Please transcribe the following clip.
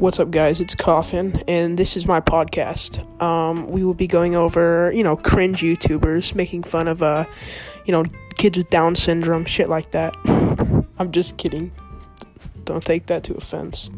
What's up, guys? It's Coffin, and this is my podcast. Um, we will be going over, you know, cringe YouTubers making fun of, uh, you know, kids with Down syndrome, shit like that. I'm just kidding. Don't take that to offense.